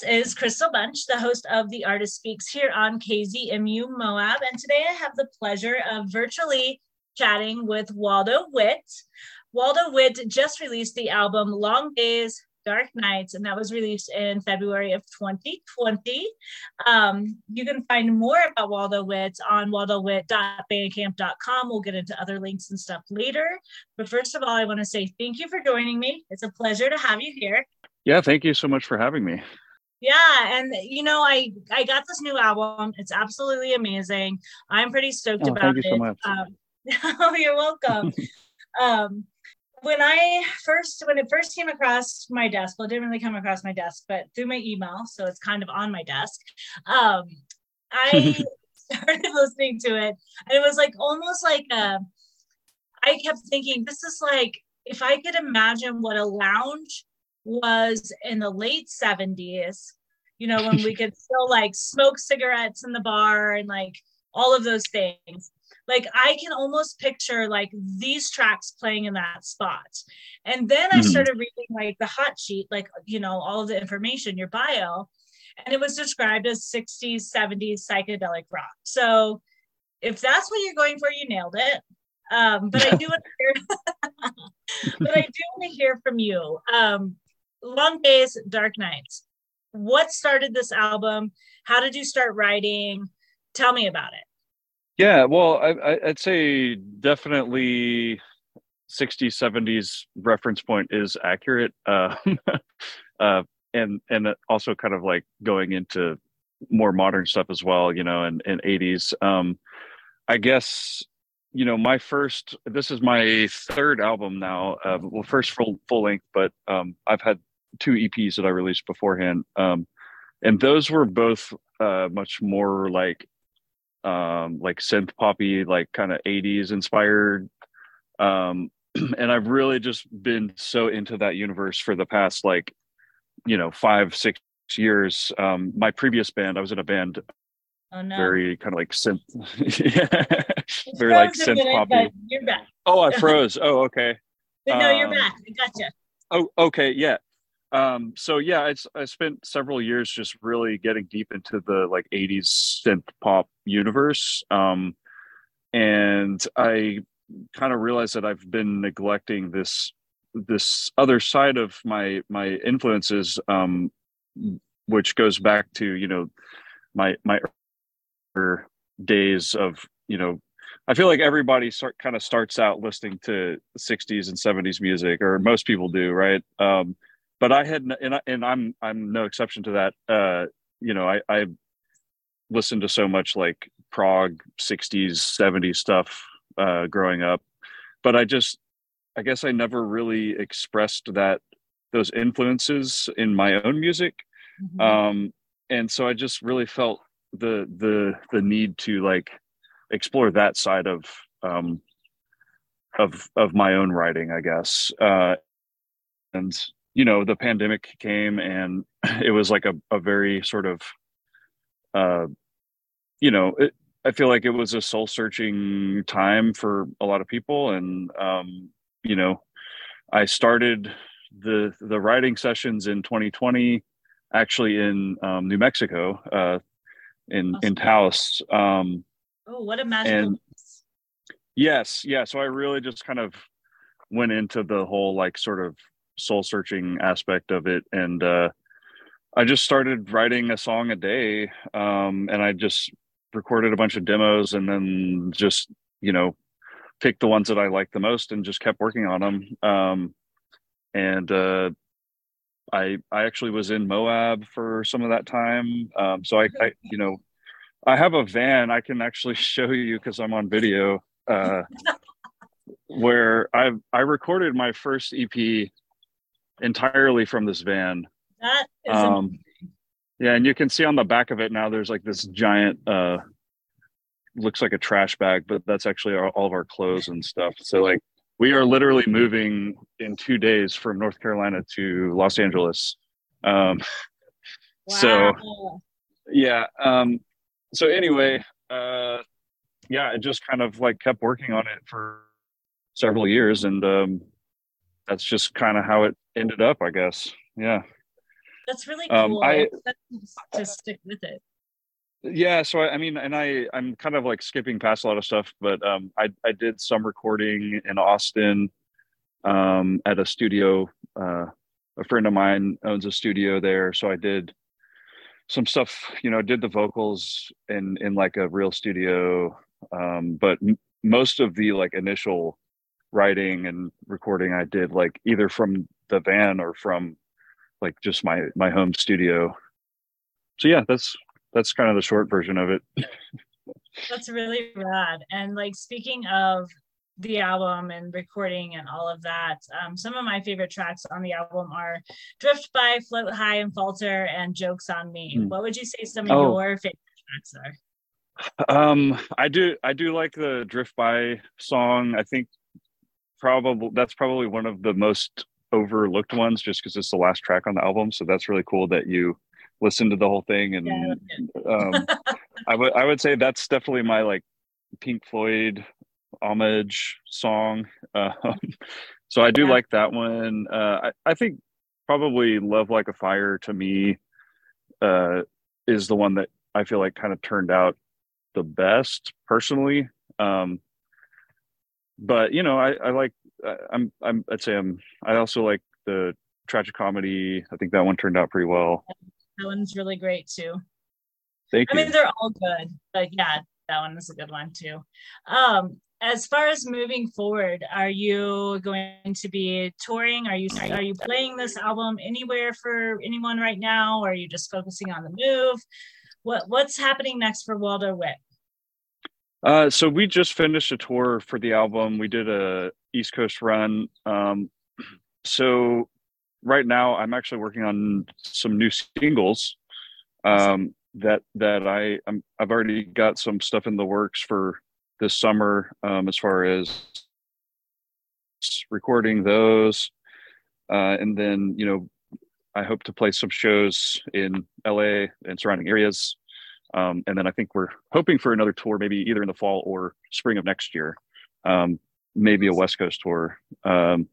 This is Crystal Bunch, the host of The Artist Speaks here on KZMU Moab. And today I have the pleasure of virtually chatting with Waldo Witt. Waldo Witt just released the album Long Daze, Dark Nights, and that was released in February of 2020. Um, you can find more about Waldo Witt on waldowitt.bandcamp.com. We'll get into other links and stuff later. But first of all, I want to say thank you for joining me. It's a pleasure to have you here. Yeah, thank you so much for having me. Yeah, and you know, I I got this new album. It's absolutely amazing. I'm pretty stoked oh, about thank you it. so much. Um, oh, you're welcome. um, when I first when it first came across my desk, well, it didn't really come across my desk, but through my email, so it's kind of on my desk. Um, I started listening to it, and it was like almost like a. I kept thinking, this is like if I could imagine what a lounge was in the late 70s, you know, when we could still like smoke cigarettes in the bar and like all of those things. Like I can almost picture like these tracks playing in that spot. And then I Mhm. started reading like the hot sheet, like, you know, all of the information, your bio, and it was described as 60s, 70s psychedelic rock. So if that's what you're going for, you nailed it. Um, but I do want to hear, but I do want to hear from you. Um, Long Daze, Dark Nights. What started this album? How did you start writing? Tell me about it. Yeah, well, I, I'd say definitely 60s, 70s reference point is accurate. Uh, uh, and and also kind of like going into more modern stuff as well, you know, and, and 80s. Um, I guess, you know, my first, this is my third album now. Uh, well, first full, full length, but um, I've had two EPs that I released beforehand. Um, and those were both uh, much more like um like synth poppy like kind of 80s inspired um and i've really just been so into that universe for the past like you know five six years um my previous band i was in a band Oh no. very kind of like synth yeah very like synth poppy You're back. oh i froze oh okay But no, you're Um, back. I gotcha. Oh, okay, yeah. Um, so yeah, I spent several years just really getting deep into the like '80s synth pop universe, um, and I kind of realized that I've been neglecting this this other side of my my influences, um, which goes back to you know my my days of you know I feel like everybody start kind of starts out listening to 60s and 70s music, or most people do, right? Um, but I had, and, I, and I'm I'm no exception to that. Uh, you know, I, I listened to so much like prog 60s 70s stuff uh, growing up, but I just, I guess I never really expressed that those influences in my own music Mhm. um and so i just really felt the the the need to like explore that side of um of of my own writing i guess uh and you know the pandemic came and it was like a, a very sort of uh you know it, i feel like it was a soul searching time for a lot of people and um you know i started the the writing sessions in 2020 actually in um, New Mexico, uh, in in Awesome. Taos. Um, oh, what a magical. and- yes, yeah. So I really just kind of went into the whole like sort of soul searching aspect of it, and uh, I just started writing a song a day, um, and I just recorded a bunch of demos, and then just you know picked the ones that I liked the most, and just kept working on them. Um, and uh, I I actually was in Moab for some of that time. Um, so I, I you know I have a van I can actually show you because I'm on video uh, where I I recorded my first EP entirely from this van. That is Um, amazing. Yeah, and you can see on the back of it now. There's like this giant uh, looks like a trash bag, but that's actually our, all of our clothes and stuff. So like we are literally moving in two days from North Carolina to Los Angeles. Um, so yeah um so anyway uh yeah i just kind of like kept working on it for several years and um that's just kind of how it ended up i guess yeah That's really cool. Um, I, to stick with it. Yeah, so I, I, mean, and I I'm kind of like skipping past a lot of stuff, but um, I I did some recording in Austin, um, at a studio. Uh, a friend of mine owns a studio there, so I did some stuff. You know, did the vocals in in like a real studio, um, but m- most of the like initial writing and recording I did like either from the van or from like just my my home studio. So yeah, that's that's kind of the short version of it. that's really rad. And like speaking of the album and recording and all of that, um, some of my favorite tracks on the album are "Drift By," "Float High and Falter," and "Jokes on Me." Hmm. What would you say some of oh. your favorite tracks are? Um, I do I do like the "Drift By" song. I think probably that's probably one of the most overlooked ones just because it's the last track on the album. So that's really cool that you listen to the whole thing. And yeah, um, I would I would say that's definitely my like Pink Floyd homage song. Um, so I do yeah. like that one. Uh, I, I think probably Love Like a Fire to me uh, is the one that I feel like kind of turned out the best personally. Um, but you know, I, I like I'm I'm I'd say I'm I also like the tragic comedy. I think that one turned out pretty well. That one's really great too. Thank I you. I mean, they're all good, but yeah, that one is a good one too. Um, as far as moving forward, are you going to be touring? Are you are you playing this album anywhere for anyone right now? Or are you just focusing on the move? What what's happening next for Waldo Witt? Uh, so we just finished a tour for the album. We did a East Coast run. Um, so right now, I'm actually working on some new singles um, that that I I'm, I've already got some stuff in the works for this summer um, as far as recording those, uh, and then you know I hope to play some shows in LA and surrounding areas. Um, and then I think we're hoping for another tour, maybe either in the fall or spring of next year. Um, maybe a West Coast tour. Um,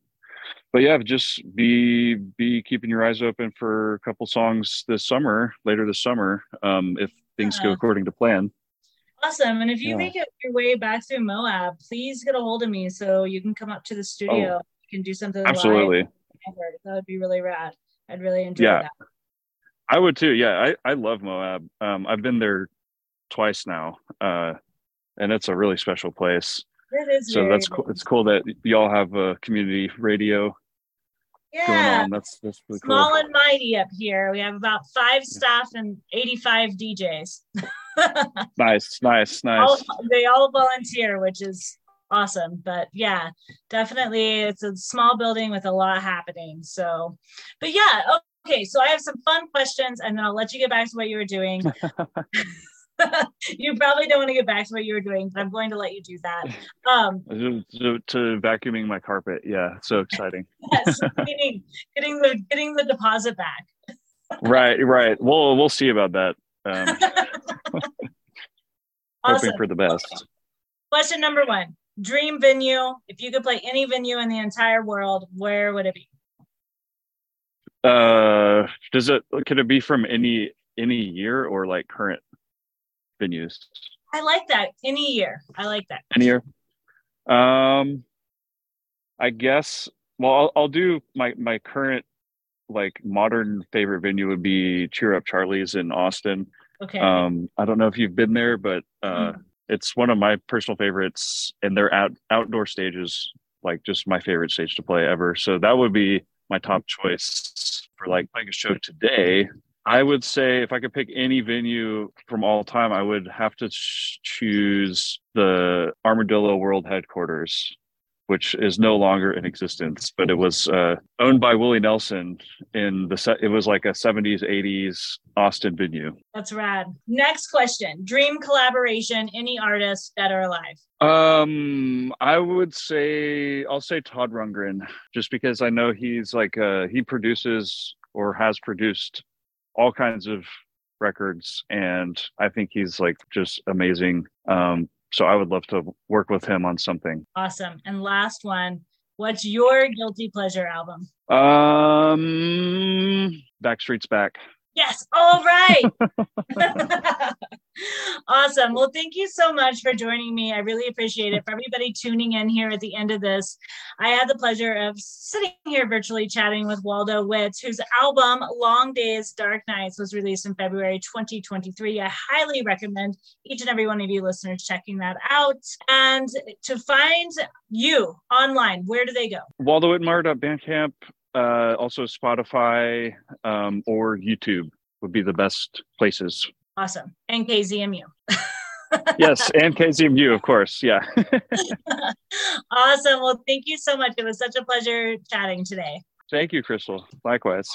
but yeah, just be be keeping your eyes open for a couple songs this summer, later this summer, um, if things yeah. go according to plan. Awesome. And if you yeah. make it your way back through Moab, please get a hold of me so you can come up to the studio. Oh, you can do something. Absolutely. Live. That would be really rad. I'd really enjoy yeah. that. I would too. Yeah, I, I love Moab. Um, I've been there twice now, uh, and it's a really special place. It is. So that's cool. It's cool that y'all have a community radio yeah. going on. That's that's really small cool. and mighty up here. We have about five staff and eighty-five DJs. nice, nice, nice. All, they all volunteer, which is awesome. But yeah, definitely, it's a small building with a lot happening. So, but yeah, Okay, so I have some fun questions and then I'll let you get back to what you were doing. you probably don't want to get back to what you were doing, but I'm going to let you do that. Um, to, to, vacuuming my carpet. Yeah, so exciting. yes, getting, getting the getting the deposit back. right, right. We'll we'll see about that. Um, awesome. Hoping for the best. Okay. Question number one: Dream venue. If you could play any venue in the entire world, where would it be? Uh, does it could it be from any any year or like current venues? I like that. Any year. I like that. Any year. Um, I guess. Well, I'll, I'll do my my current like modern favorite venue would be Cheer Up Charlie's in Austin. Okay. Um, I don't know if you've been there, but uh, mm. it's one of my personal favorites, and their out outdoor stages like just my favorite stage to play ever. So that would be my top choice for like playing a show today, I would say if I could pick any venue from all time, I would have to choose the Armadillo World Headquarters which is no longer in existence, but it was uh, owned by Willie Nelson in the set. It was like a 70s, 80s Austin venue. That's rad. Next question Dream collaboration, any artist that are alive? Um, I would say, I'll say Todd Rundgren, just because I know he's like, uh, he produces or has produced all kinds of records and i think he's like just amazing um so I would love to work with him on something. Awesome. And last one, what's your guilty pleasure album? Um, Backstreet's back. Yes. All right. awesome. Well, thank you so much for joining me. I really appreciate it. For everybody tuning in here at the end of this, I had the pleasure of sitting here virtually chatting with Waldo Witt, whose album Long Daze, Dark Nights was released in February 2023. I highly recommend each and every one of you listeners checking that out. And to find you online, where do they go? Waldo Bandcamp uh, also Spotify um, or YouTube would be the best places. Awesome. And KZMU. yes, and KZMU, of course. Yeah. awesome. Well, thank you so much. It was such a pleasure chatting today. Thank you, Crystal. Likewise.